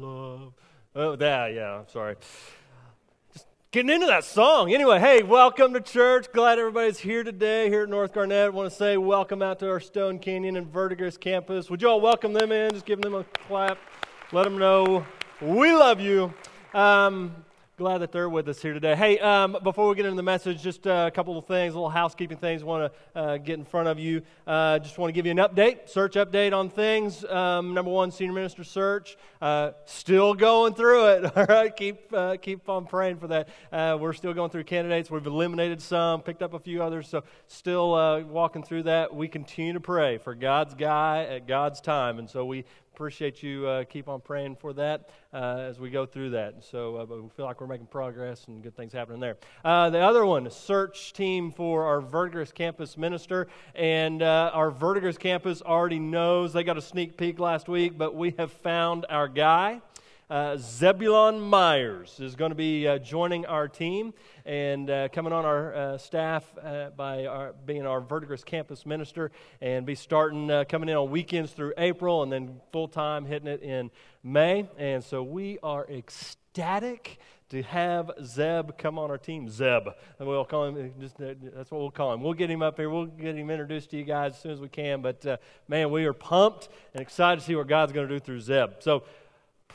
love. Oh, that, yeah, I'm sorry. Just getting into that song. Anyway, hey, welcome to church. Glad everybody's here today here at North Garnett. want to say welcome out to our Stone Canyon and Verdigris campus. Would you all welcome them in? Just give them a clap. Let them know we love you. Um, glad that they're with us here today. Hey, um, before we get into the message, just uh, a couple of things, little housekeeping things want to uh, get in front of you. Uh, just want to give you an update, search update on things. Um, number one, senior minister search, uh, still going through it. All right, keep uh, keep on praying for that. We're still going through candidates. We've eliminated some, picked up a few others, so still walking through that. We continue to pray for God's guy at God's time, and so we appreciate you uh, keep on praying for that uh, as we go through that. So uh, we feel like we're making progress and good things happening there. Uh, the other one, search team for our Verdigris campus minister, and uh, our Verdigris campus already knows they got a sneak peek last week, but we have found our guy. Uh, Zebulon Myers is going to be uh, joining our team and uh, coming on our uh, staff uh, by our, being our Verdigris campus minister and be starting uh, coming in on weekends through April and then full time hitting it in May. And so we are ecstatic to have Zeb come on our team. Zeb, and we'll call him. Just that's what we'll call him. We'll get him up here. We'll get him introduced to you guys as soon as we can. But uh, man, we are pumped and excited to see what God's going to do through Zeb. So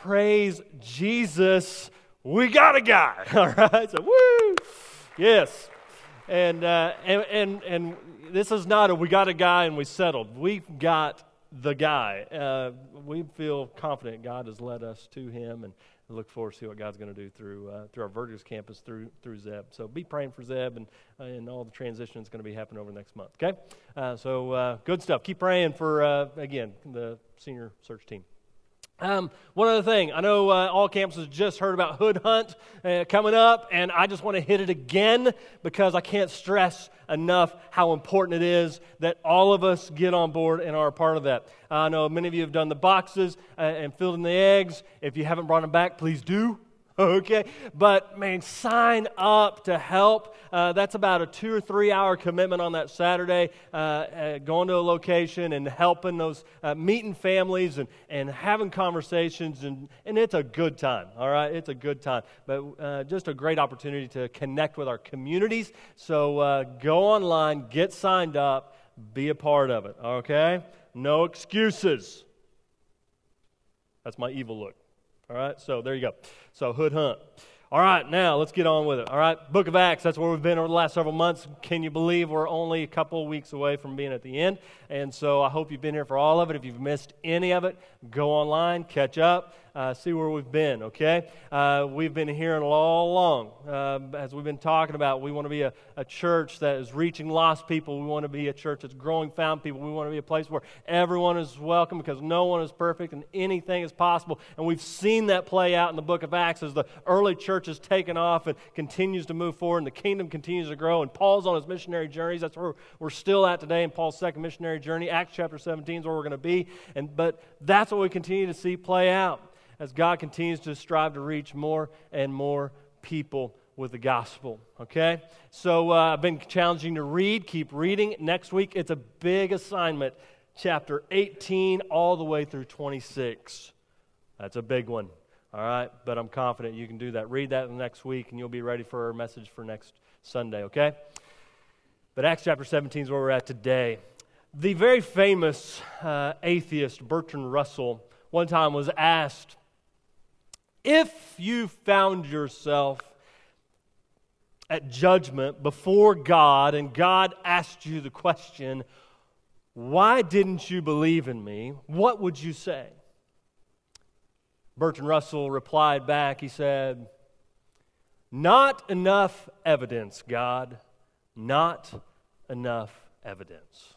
praise Jesus. We got a guy. All right. So woo. Yes. And uh, and and and this is not a we got a guy and we settled. We've got the guy. Uh, we feel confident God has led us to him and look forward to see what God's going to do through uh, through our Verdigris campus through through Zeb. So be praying for Zeb and uh, and all the transition that's going to be happening over the next month. Okay, uh, so uh, good stuff. Keep praying for uh, again the senior search team. Um, one other thing, I know uh, all campuses just heard about Hood Hunt uh, coming up, and I just want to hit it again because I can't stress enough how important it is that all of us get on board and are a part of that. I know many of you have done the boxes uh, and filled in the eggs. If you haven't brought them back, please do. Okay, but man, sign up to help. Uh, that's about a two or three hour commitment on that Saturday, uh, uh, going to a location and helping those, uh, meeting families and, and having conversations, and, and it's a good time, all right? It's a good time, but uh, just a great opportunity to connect with our communities. So uh, go online, get signed up, be a part of it, okay? No excuses. That's my evil look. All right, so there you go. So, Hood Hunt. All right, now let's get on with it. All right, Book of Acts, that's where we've been over the last several months. Can you believe we're only a couple weeks away from being at the end? And so I hope you've been here for all of it. If you've missed any of it, go online, catch up, uh, see where we've been, okay? Uh, we've been hearing all along, uh, as we've been talking about, we want to be a, a church that is reaching lost people. We want to be a church that's growing found people. We want to be a place where everyone is welcome because no one is perfect and anything is possible. And we've seen that play out in the book of Acts as the early church has taken off and continues to move forward and the kingdom continues to grow. And Paul's on his missionary journeys. That's where we're still at today in Paul's second missionary journey. Acts chapter 17 is where we're going to be. And, but that's what we continue to see play out as God continues to strive to reach more and more people with the gospel. Okay? So uh, I've been challenging to read. Keep reading. Next week, it's a big assignment. Chapter 18 all the way through 26. That's a big one. All right? But I'm confident you can do that. Read that next week, and you'll be ready for our message for next Sunday. Okay? But Acts chapter 17 is where we're at today. The very famous uh, atheist Bertrand Russell one time was asked if you found yourself at judgment before God and God asked you the question, Why didn't you believe in me? What would you say? Bertrand Russell replied back, he said, Not enough evidence, God. Not enough evidence.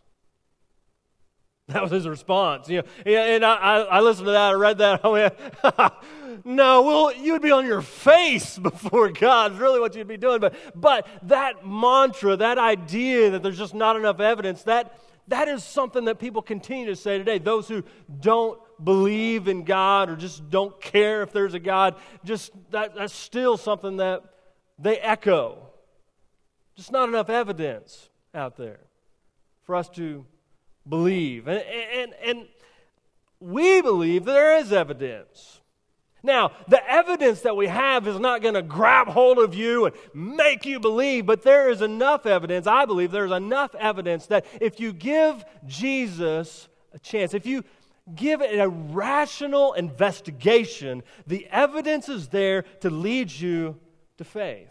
That was his response. You know, and I, I, listened to that, I read that, I went, no, well, you'd be on your face before God, is really what you'd be doing. But, but that mantra, that idea that there's just not enough evidence, that, that is something that people continue to say today. Those who don't believe in God or just don't care if there's a God, just that, that's still something that they echo. Just not enough evidence out there for us to believe. And, and, and we believe there is evidence. Now, the evidence that we have is not going to grab hold of you and make you believe, but there is enough evidence, I believe there's enough evidence that if you give Jesus a chance, if you give it a rational investigation, the evidence is there to lead you to faith.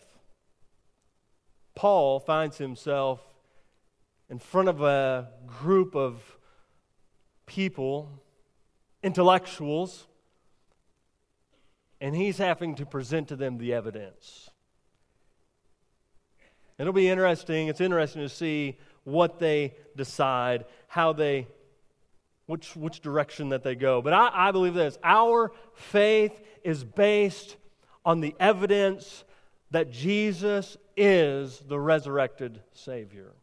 Paul finds himself in front of a group of people, intellectuals, and he's having to present to them the evidence. It'll be interesting. It's interesting to see what they decide, how they, which, which direction that they go. But I, I believe this our faith is based on the evidence that Jesus is the resurrected Savior.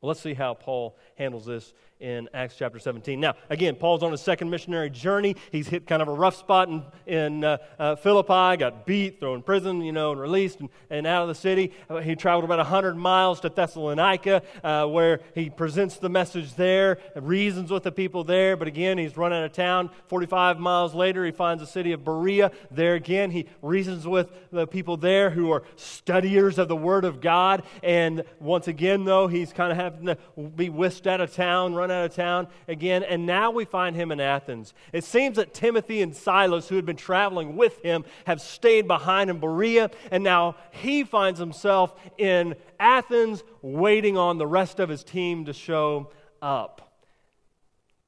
Well, let's see how Paul handles this in Acts chapter 17. Now, again, Paul's on his second missionary journey. He's hit kind of a rough spot in, in uh, uh, Philippi, got beat, thrown in prison, you know, and released and, and out of the city. He traveled about 100 miles to Thessalonica, uh, where he presents the message there, reasons with the people there. But again, he's run out of town. 45 miles later, he finds the city of Berea. There again, he reasons with the people there who are studiers of the Word of God. And once again, though, he's kind of having to be whisked out of town, run out of town again, and now we find him in Athens. It seems that Timothy and Silas, who had been traveling with him, have stayed behind in Berea, and now he finds himself in Athens waiting on the rest of his team to show up.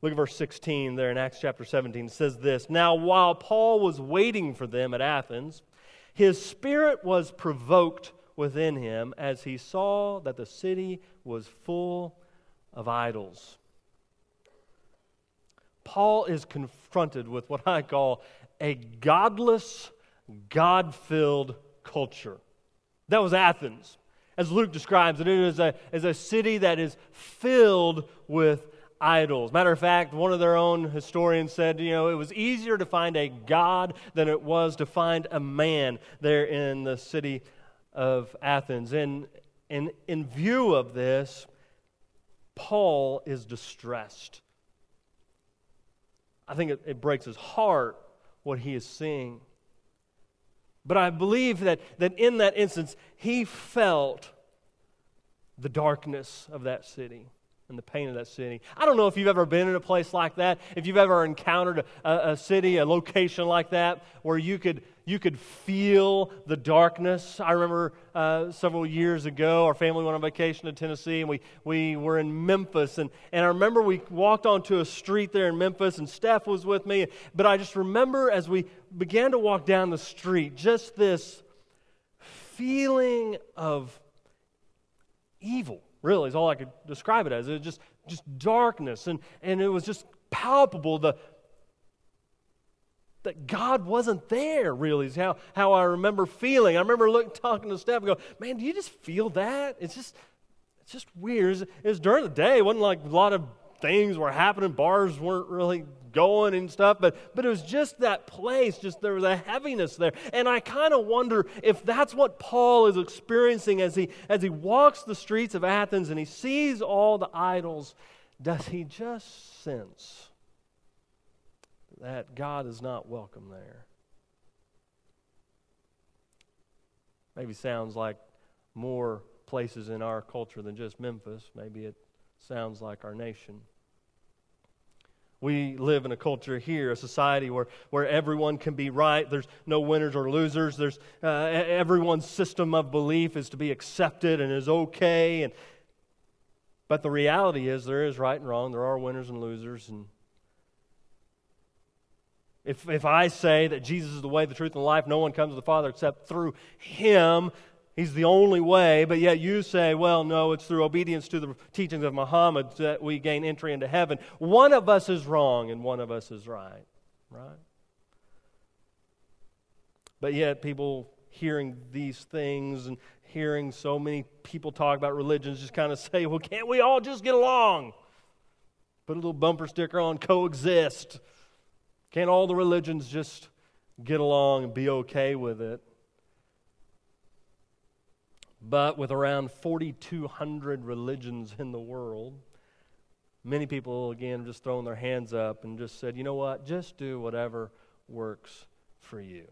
Look at verse 16 there in Acts chapter 17. It says this Now, while Paul was waiting for them at Athens, his spirit was provoked within him as he saw that the city was full of idols. Paul is confronted with what I call a godless, God filled culture. That was Athens. As Luke describes it, it is a, is a city that is filled with idols. Matter of fact, one of their own historians said, you know, it was easier to find a God than it was to find a man there in the city of Athens. And, and in view of this, Paul is distressed. I think it, it breaks his heart what he is seeing. But I believe that, that in that instance, he felt the darkness of that city and the pain of that city. I don't know if you've ever been in a place like that, if you've ever encountered a, a, city, a location like that, where you could, you could feel the darkness. I remember uh, several years ago, our family went on vacation to Tennessee, and we, we were in Memphis. And, and I remember we walked onto a street there in Memphis, and Steph was with me. But I just remember as we began to walk down the street, just this feeling of evil really is all I could describe it as. It was just, just darkness, and, and it was just palpable the, that God wasn't there, really, is how, how I remember feeling. I remember looking, talking to Steph and go, man, do you just feel that? It's just, it's just weird. It was during the day. It wasn't like a lot of things were happening. Bars weren't really going and stuff, but, but it was just that place, just there was a heaviness there. And I kind of wonder if that's what Paul is experiencing as he, as he walks the streets of Athens and he sees all the idols. Does he just sense that God is not welcome there? Maybe sounds like more places in our culture than just Memphis. Maybe it sounds like our nation. We live in a culture here, a society where, where everyone can be right. There's no winners or losers. There's, uh, everyone's system of belief is to be accepted and is okay. And, but the reality is there is right and wrong. There are winners and losers. And if, if I say that Jesus is the way, the truth, and the life, no one comes to the Father except through Him, He's the only way, but yet you say, well, no, it's through obedience to the teachings of Muhammad that we gain entry into heaven. One of us is wrong and one of us is right, right? But yet, people hearing these things and hearing so many people talk about religions just kind of say, well, can't we all just get along? Put a little bumper sticker on coexist. Can't all the religions just get along and be okay with it? But with around 4,200 religions in the world, many people, again, just throwing their hands up and just said, you know what, just do whatever works for you.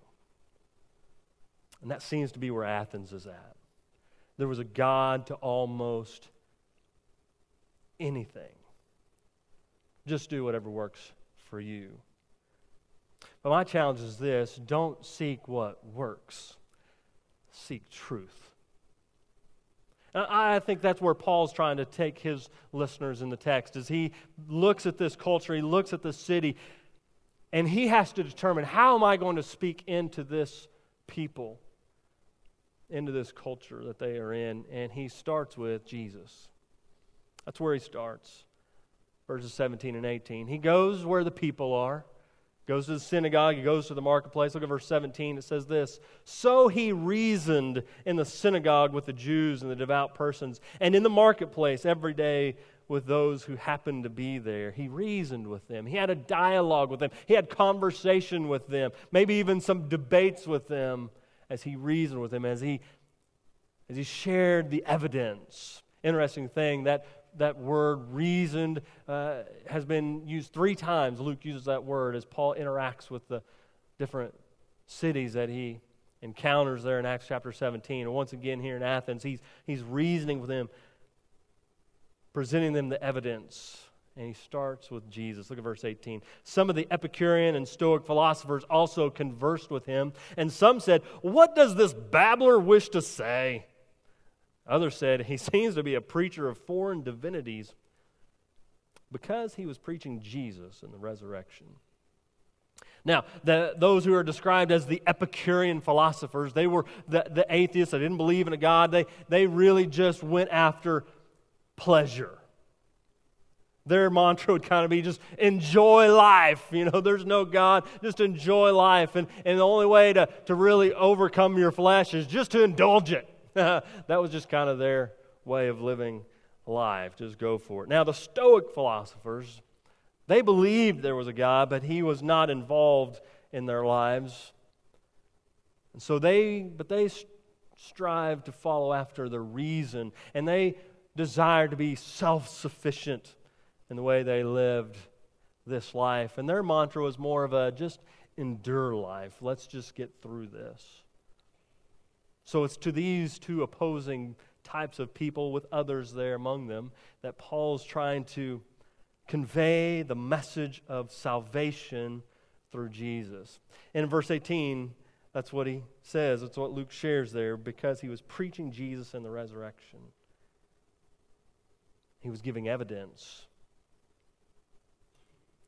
And that seems to be where Athens is at. There was a God to almost anything. Just do whatever works for you. But my challenge is this don't seek what works, seek truth. Uh, I think that's where Paul's trying to take his listeners in the text as he looks at this culture, he looks at this city, and he has to determine how am I going to speak into this people, into this culture that they are in. And he starts with Jesus. That's where he starts. Verses 17 and 18. He goes where the people are goes to the synagogue, he goes to the marketplace. Look at verse 17. It says this So he reasoned in the synagogue with the Jews and the devout persons, and in the marketplace every day with those who happened to be there. He reasoned with them. He had a dialogue with them. He had conversation with them, maybe even some debates with them as he reasoned with them, as he, as he shared the evidence. Interesting thing that that word reasoned uh, has been used three times. Luke uses that word as Paul interacts with the different cities that he encounters there in Acts chapter 17. And once again, here in Athens, he's, he's reasoning with them, presenting them the evidence. And he starts with Jesus. Look at verse 18. Some of the Epicurean and Stoic philosophers also conversed with him, and some said, What does this babbler wish to say? Others said he seems to be a preacher of foreign divinities because he was preaching Jesus and the resurrection. Now, the, those who are described as the Epicurean philosophers, they were the, the atheists that didn't believe in a God. They, they really just went after pleasure. Their mantra would kind of be just enjoy life. You know, there's no God, just enjoy life. And, and the only way to, to really overcome your flesh is just to indulge it. that was just kind of their way of living life. Just go for it. Now, the Stoic philosophers, they believed there was a God, but he was not involved in their lives. And so they, but they strive to follow after the reason, and they desired to be self sufficient in the way they lived this life. And their mantra was more of a just endure life. Let's just get through this. So it's to these two opposing types of people, with others there among them, that Paul's trying to convey the message of salvation through Jesus. And in verse 18, that's what he says. That's what Luke shares there because he was preaching Jesus and the resurrection. He was giving evidence.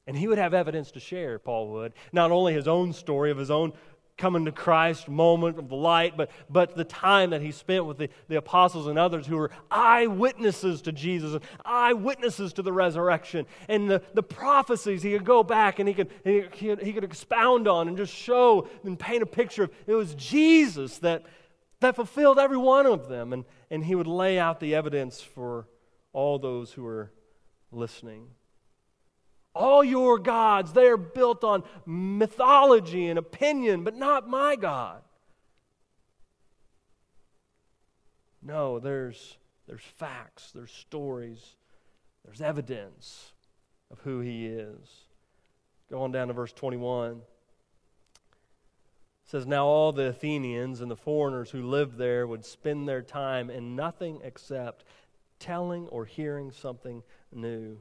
And he would have evidence to share, Paul would. Not only his own story of his own coming to Christ moment of the light, but, but the time that he spent with the, the apostles and others who were eyewitnesses to Jesus and eyewitnesses to the resurrection. And the, the prophecies he could go back and he could, he, he, he could expound on and just show and paint a picture of it was Jesus that, that fulfilled every one of them. And, and he would lay out the evidence for all those who were listening. All your gods, they are built on mythology and opinion, but not my God. No, there's, there's facts, there's stories, there's evidence of who he is. Go on down to verse 21. It says, Now all the Athenians and the foreigners who lived there would spend their time in nothing except telling or hearing something new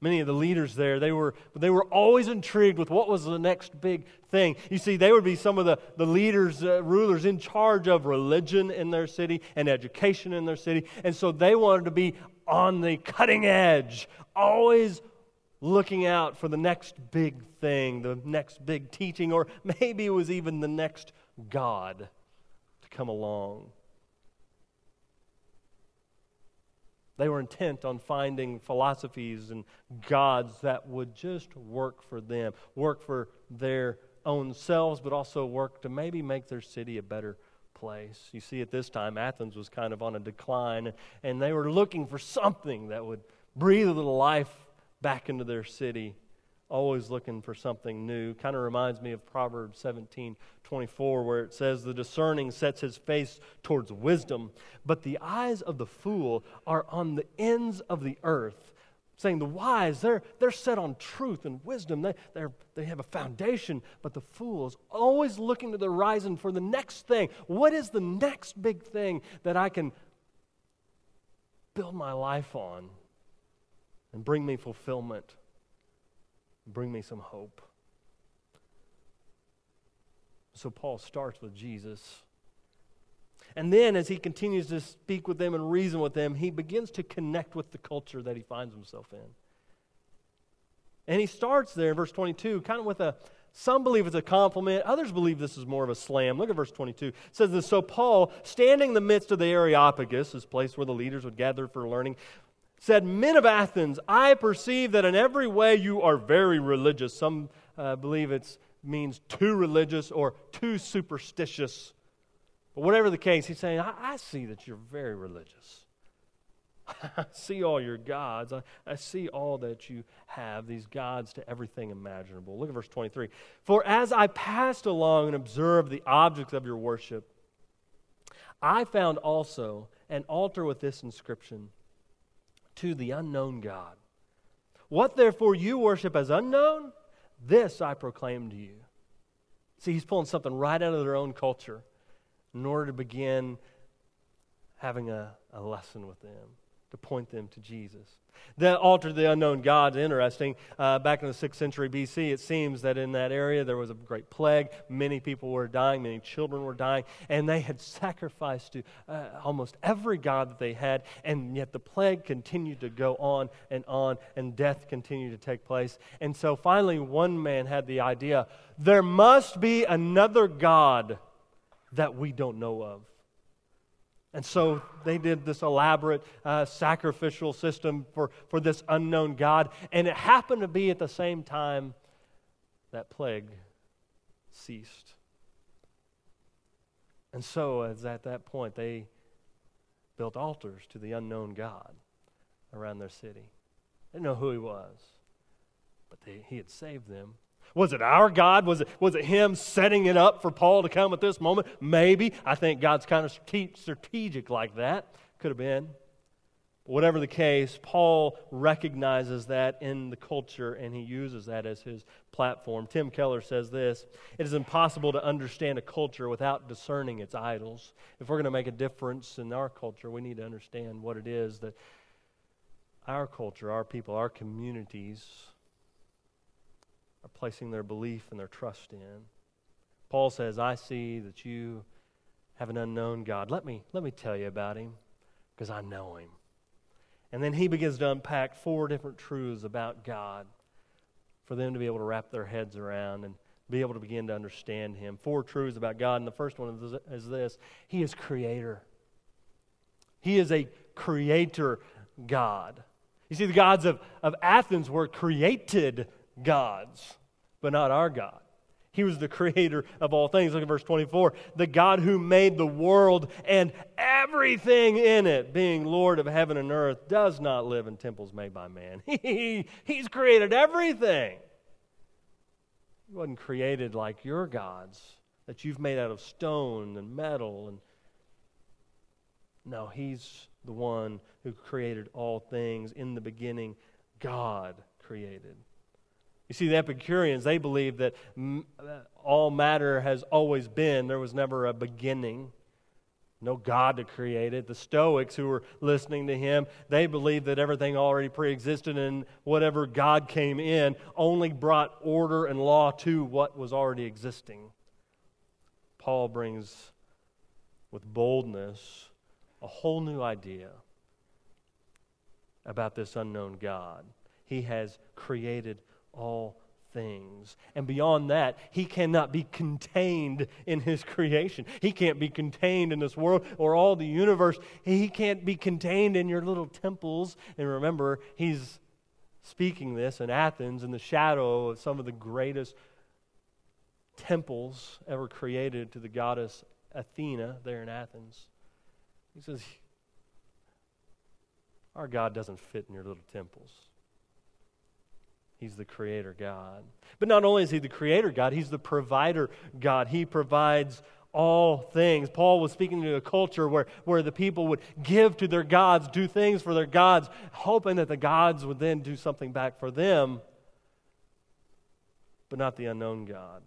many of the leaders there they were they were always intrigued with what was the next big thing. You see they would be some of the, the leaders uh, rulers in charge of religion in their city and education in their city. And so they wanted to be on the cutting edge always looking out for the next big thing the next big teaching or maybe it was even the next god to come along They were intent on finding philosophies and gods that would just work for them, work for their own selves, but also work to maybe make their city a better place. You see, at this time, Athens was kind of on a decline, and they were looking for something that would breathe a little life back into their city always looking for something new. Kind of reminds me of Proverbs 17 24, where it says, The discerning sets his face towards wisdom, but the eyes of the fool are on the ends of the earth. saying the wise, they're, they're set on truth and wisdom. They, they're, they have a foundation, but the fool is always looking to the horizon for the next thing. What is the next big thing that I can build my life on and bring me fulfillment, bring me some hope? So Paul starts with Jesus. And then, as he continues to speak with them and reason with them, he begins to connect with the culture that he finds himself in. And he starts there in verse 22, kind of with a, some believe it's a compliment, others believe this is more of a slam. Look at verse 22. It says this So Paul, standing in the midst of the Areopagus, this place where the leaders would gather for learning, said, Men of Athens, I perceive that in every way you are very religious. Some uh, believe it means too religious or too superstitious. But whatever the case, he's saying, I, I see that you're very religious. I see all your gods. I, I see all that you have, these gods to everything imaginable. Look at verse 23. For as I passed along and observed the objects of your worship, I found also an altar with this inscription To the unknown God. What therefore you worship as unknown, this I proclaim to you. See, he's pulling something right out of their own culture in order to begin having a, a lesson with them, to point them to Jesus. The altar to the unknown God is interesting. Uh, back in the 6th century BC, it seems that in that area there was a great plague. Many people were dying, many children were dying, and they had sacrificed to uh, almost every god that they had, and yet the plague continued to go on and on, and death continued to take place. And so finally, one man had the idea there must be another God that we don't know of. And so they did this elaborate uh, sacrificial system for, for this unknown God. And it happened to be at the same time that plague ceased. And so, as at that point, they built altars to the unknown God around their city. They didn't know who he was, but they, he had saved them was it our God? Was it, was it Him setting it up for Paul to come at this moment? Maybe. I think God's kind of strategic like that. Could have been. But whatever the case, Paul recognizes that in the culture and he uses that as his platform. Tim Keller says this It is impossible to understand a culture without discerning its idols. If we're going to make a difference in our culture, we need to understand what it is that our culture, our people, our communities, are placing their belief and their trust in. Paul says, I see that you have an unknown God. Let me, let me tell you about him because I know him. And then he begins to unpack four different truths about God for them to be able to wrap their heads around and be able to begin to understand him. Four truths about God. And the first one is this He is creator. He is a creator God. You see, the gods of, of Athens were created gods, but not our God. He was the creator of all things. Look at verse 24. The God who made the world and everything in it, being Lord of heaven and earth, does not live in temples made by man. He, he's created everything. He wasn't created like your gods that you've made out of stone and metal. And no, he's the one who created all things. In the beginning, God created. You see, the Epicureans, they believe that uh, all matter has always been, there was never a beginning. No God to create it. The Stoics, who were listening to him, they believed that everything already pre existed and whatever God came in only brought order and law to what was already existing. Paul brings with boldness a whole new idea about this unknown God. He has created all things. And beyond that, he cannot be contained in his creation. He can't be contained in this world or all the universe. He can't be contained in your little temples. And remember, he's speaking this in Athens in the shadow of some of the greatest temples ever created to the goddess Athena there in Athens. He says, Our God doesn't fit in your little temples. He's the creator God. But not only is he the creator God, he's the provider God. He provides all things. Paul was speaking to a culture where, where the people would give to their gods, do things for their gods, hoping that the gods would then do something back for them, but not the unknown God.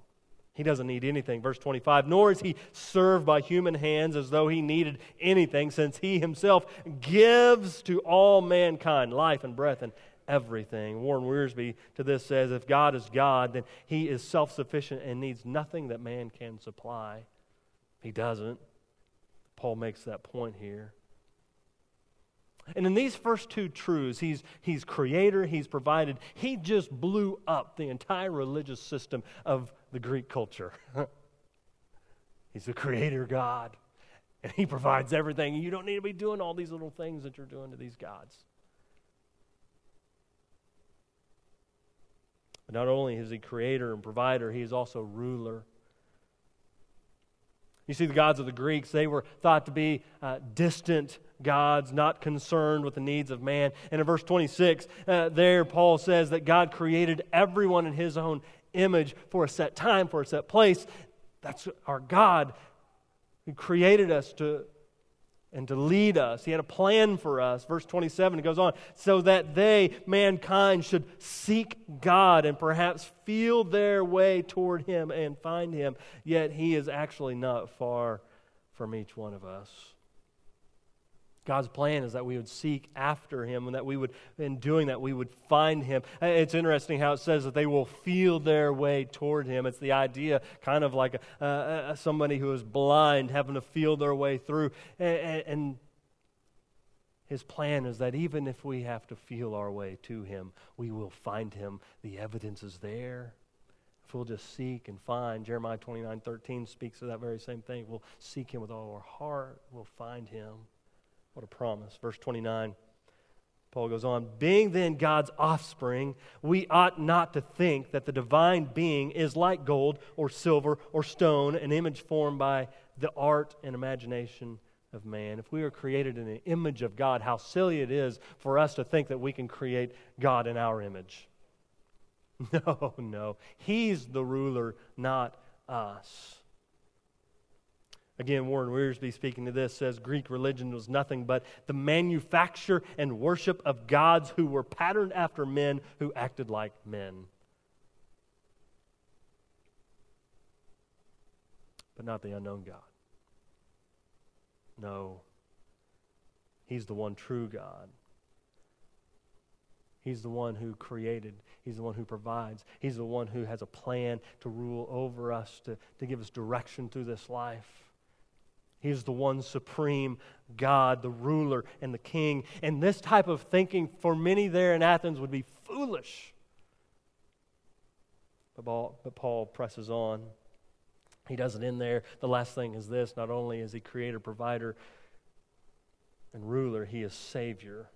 He doesn't need anything. Verse 25, nor is he served by human hands as though he needed anything, since he himself gives to all mankind life and breath and everything. Warren Wiersbe to this says, if God is God, then he is self sufficient and needs nothing that man can supply. He doesn't. Paul makes that point here. And in these first two truths, he's, he's creator, he's provided, he just blew up the entire religious system of the Greek culture. he's the creator God, and he provides everything. You don't need to be doing all these little things that you're doing to these gods. Not only is he creator and provider, he is also ruler. You see, the gods of the Greeks, they were thought to be uh, distant gods, not concerned with the needs of man. And in verse 26, uh, there Paul says that God created everyone in his own image for a set time, for a set place. That's our God who created us to and to lead us. He had a plan for us. Verse 27 it goes on, so that they, mankind, should seek God and perhaps feel their way toward Him and find Him. Yet He is actually not far from each one of us. God's plan is that we would seek after him and that we would, in doing that, we would find him. Uh, it's interesting how it says that they will feel their way toward him. It's the idea, kind of like a, uh, somebody who is blind having to feel their way through. And, and his plan is that even if we have to feel our way to him, we will find him. The evidence is there. If we'll just seek and find, Jeremiah 29 13 speaks of that very same thing. We'll seek him with all our heart, we'll find him. What a promise. Verse 29. Paul goes on, being then God's offspring, we ought not to think that the divine being is like gold or silver or stone, an image formed by the art and imagination of man. If we are created in the image of God, how silly it is for us to think that we can create God in our image. No, no. He's the ruler, not us. Again, Warren Wiersbe, speaking to this, says Greek religion was nothing but the manufacture and worship of gods who were patterned after men who acted like men. But not the unknown God. No, He's the one true God. He's the one who created. He's the one who provides. He's the one who has a plan to rule over us, to, to give us direction through this life. He's the one supreme God, the ruler and the king. And this type of thinking for many there in Athens would be foolish. But Paul, but Paul presses on. He doesn't end there. The last thing is this not only is he creator, provider, and ruler, he is Savior.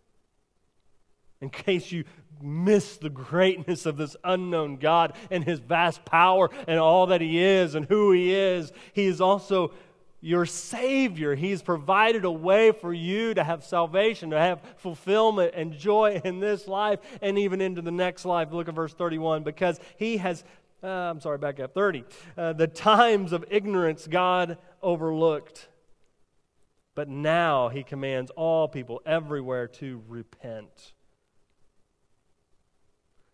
In case you miss the greatness of this unknown God and his vast power and all that he is and who he is, he is also your Savior. He's provided a way for you to have salvation, to have fulfillment and joy in this life and even into the next life. Look at verse 31 because He has, uh, I'm sorry, back up 30. Uh, the times of ignorance God overlooked. But now He commands all people everywhere to repent.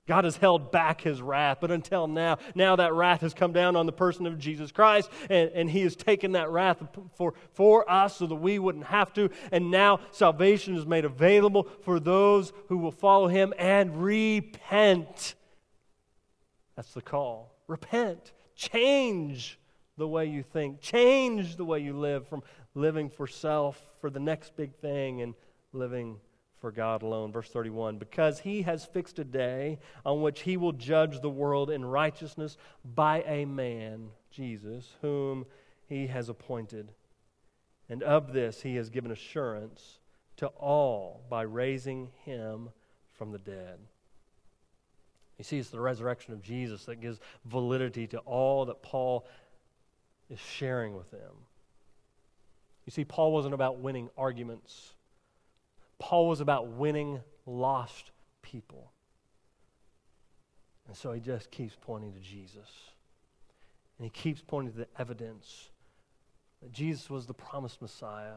God has held back his wrath, but until now, now that wrath has come down on the person of Jesus Christ, and, and he has taken that wrath for, for us so that we wouldn't have to. And now salvation is made available for those who will follow him and repent. That's the call. Repent. Change the way you think, change the way you live from living for self, for the next big thing, and living for God alone. Verse 31 Because he has fixed a day on which he will judge the world in righteousness by a man, Jesus, whom he has appointed. And of this he has given assurance to all by raising him from the dead. You see, it's the resurrection of Jesus that gives validity to all that Paul is sharing with them. You see, Paul wasn't about winning arguments. Paul was about winning lost people. And so he just keeps pointing to Jesus. And he keeps pointing to the evidence that Jesus was the promised Messiah,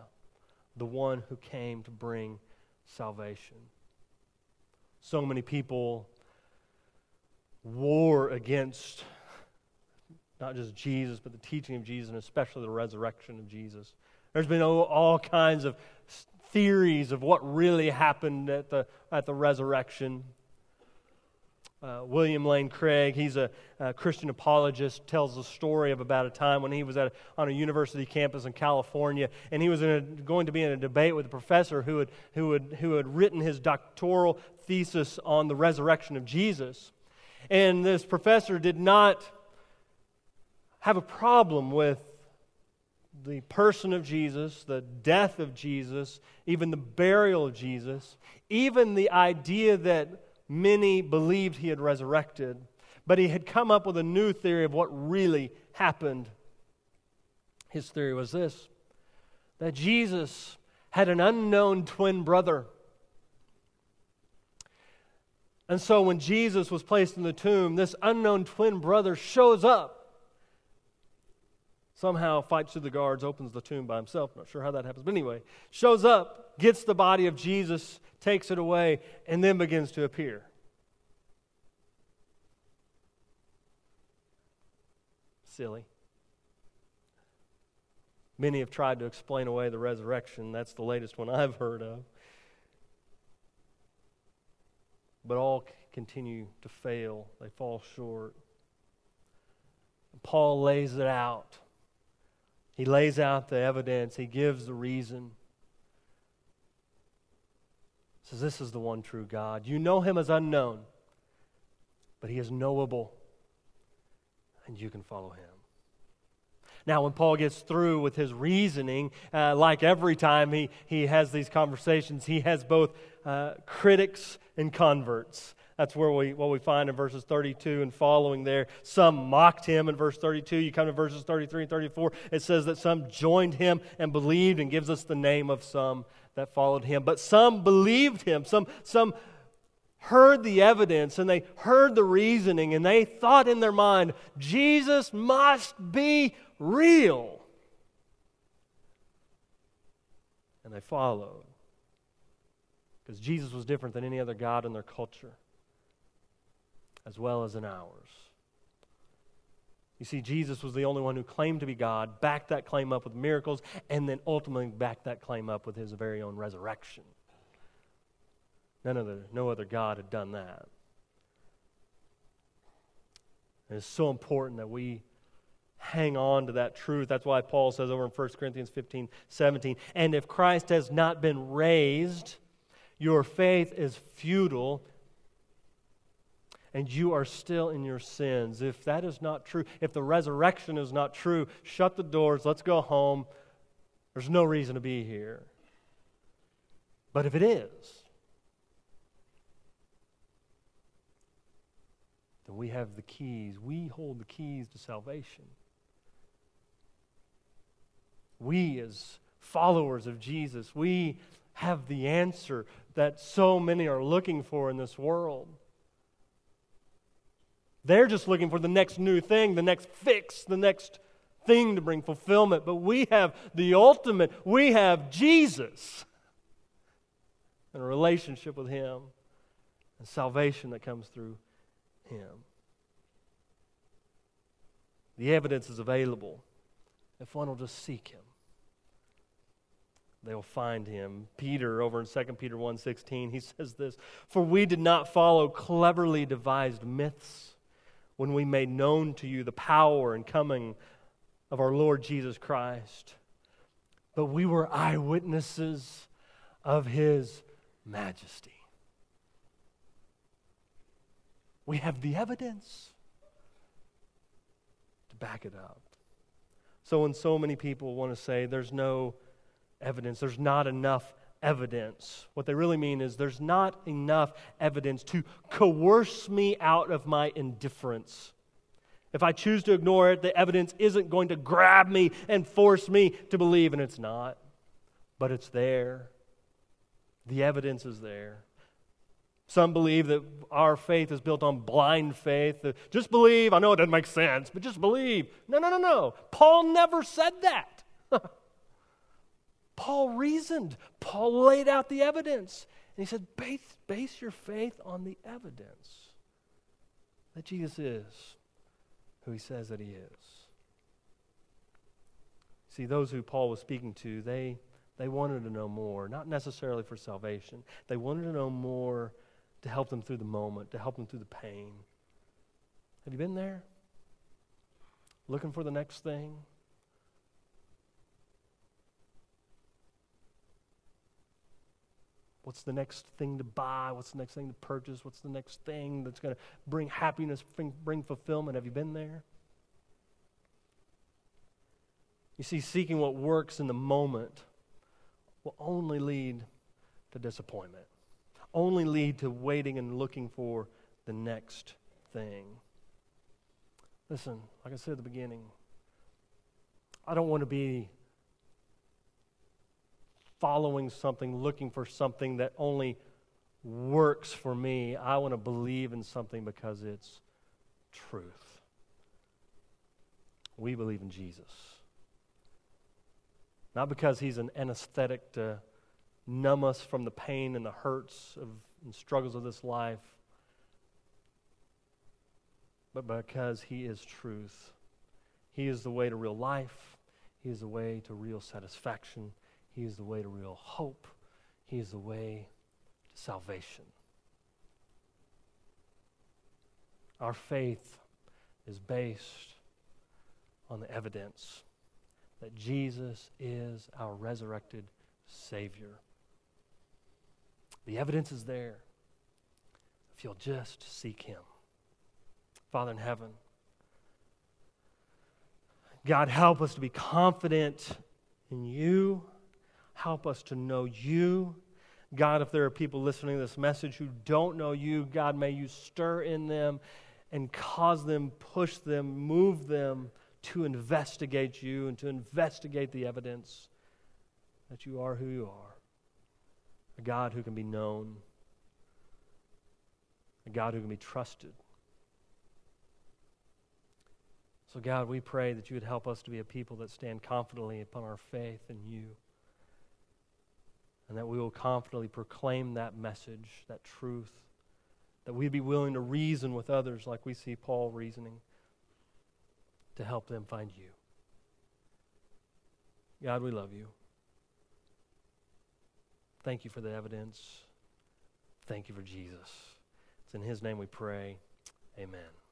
the one who came to bring salvation. So many people war against not just Jesus, but the teaching of Jesus, and especially the resurrection of Jesus. There's been all, kinds of theories of what really happened at the, at the resurrection. Uh, William Lane Craig, he's a, a, Christian apologist, tells the story of about a time when he was at on a university campus in California, and he was a, going to be in a debate with a professor who had, who, had, who had written his doctoral thesis on the resurrection of Jesus. And this professor did not have a problem with the person of Jesus, the death of Jesus, even the burial of Jesus, even the idea that many believed he had resurrected. But he had come up with a new theory of what really happened. His theory was this that Jesus had an unknown twin brother. And so when Jesus was placed in the tomb, this unknown twin brother shows up somehow fights through the guards, opens the tomb by himself. Not sure how that happens. But anyway, shows up, gets the body of Jesus, takes it away, and then begins to appear. Silly. Many have tried to explain away the resurrection. That's the latest one I've heard of. But all continue to fail, they fall short. Paul lays it out he lays out the evidence, he gives the reason. Says, This is the one true God. You know him as unknown, but he is knowable, and you can follow him. Now, when Paul gets through with his reasoning, uh, like every time he, he has these conversations, he has both uh, critics and converts. That's where we, what we find in verses 32 and following there. Some mocked him in verse 32. You come to verses 33 and 34. It says that some joined him and believed and gives us the name of some that followed him. But some believed him. Some, some heard the evidence and they heard the reasoning and they thought in their mind, Jesus must be real. And they followed. Because Jesus was different than any other God in their culture as well as in ours. You see, Jesus was the only one who claimed to be God, backed that claim up with miracles, and then ultimately backed that claim up with his very own resurrection. None other, no other God had done that. And it's so important that we hang on to that truth. That's why Paul says over in 1 Corinthians 15 17, and if Christ has not been raised, your faith is futile and you are still in your sins. If that is not true, if the resurrection is not true, shut the doors, let's go home. There's no reason to be here. But if it is, then we have the keys. We hold the keys to salvation. We, as followers of Jesus, we have the answer that so many are looking for in this world. They're just looking for the next new thing, the next fix, the next thing to bring fulfillment. But we have the ultimate, we have Jesus and a relationship with Him and salvation that comes through Him. The evidence is available if one will just seek Him they'll find him. Peter over in 2 Peter 1:16, he says this, "For we did not follow cleverly devised myths when we made known to you the power and coming of our Lord Jesus Christ. But we were eyewitnesses of his majesty. We have the evidence to back it up. So, when so many people want to say there's no evidence, there's not enough evidence. What they really mean is there's not enough evidence to coerce me out of my indifference. If I choose to ignore it, the evidence isn't going to grab me and force me to believe, and it's not. But it's there. The evidence is there. Some believe that our faith is built on blind faith. Uh, just believe. I know it doesn't make sense, but just believe. No, no, no, no. Paul never said that. Paul reasoned. Paul laid out the evidence. And he said, base, base your faith on the evidence that Jesus is who he says that he is. See, those who Paul was speaking to, they, they wanted to know more, not necessarily for salvation. They wanted to know more to help them through the moment, to help them through the pain. Have you been there? Looking for the next thing? What's the next thing to buy? What's the next thing to purchase? What's the next thing that's going to bring happiness, bring, bring fulfillment? Have you been there? You see, seeking what works in the moment will only lead to disappointment, only lead to waiting and looking for the next thing. Listen, like I said at the beginning, I don't want to be following something, looking for something that only works for me. I want to believe in something because it's truth. We believe in Jesus. Not because he's an anesthetic to numb us from the pain and the hurts of, and struggles of this life, but because he is truth. He is the way to real life, he is the way to real satisfaction. He is the way to real hope. He is the way to salvation. Our faith is based on the evidence that Jesus is our resurrected Savior. The evidence is there if you'll just seek Him. Father in heaven, God, help us to be confident in you Help us to know you. God, if there are people listening to this message who don't know you, God, may you stir in them and cause them, push them, move them to investigate you and to investigate the evidence that you are who you are. A God who can be known, a God who can be trusted. So, God, we pray that you would help us to be a people that stand confidently upon our faith in you and that we will confidently proclaim that message, that truth, that we'd be willing to reason with others like we see Paul reasoning to help them find you. God, we love you. Thank you for the evidence. Thank you for Jesus. It's in his name we pray. Amen.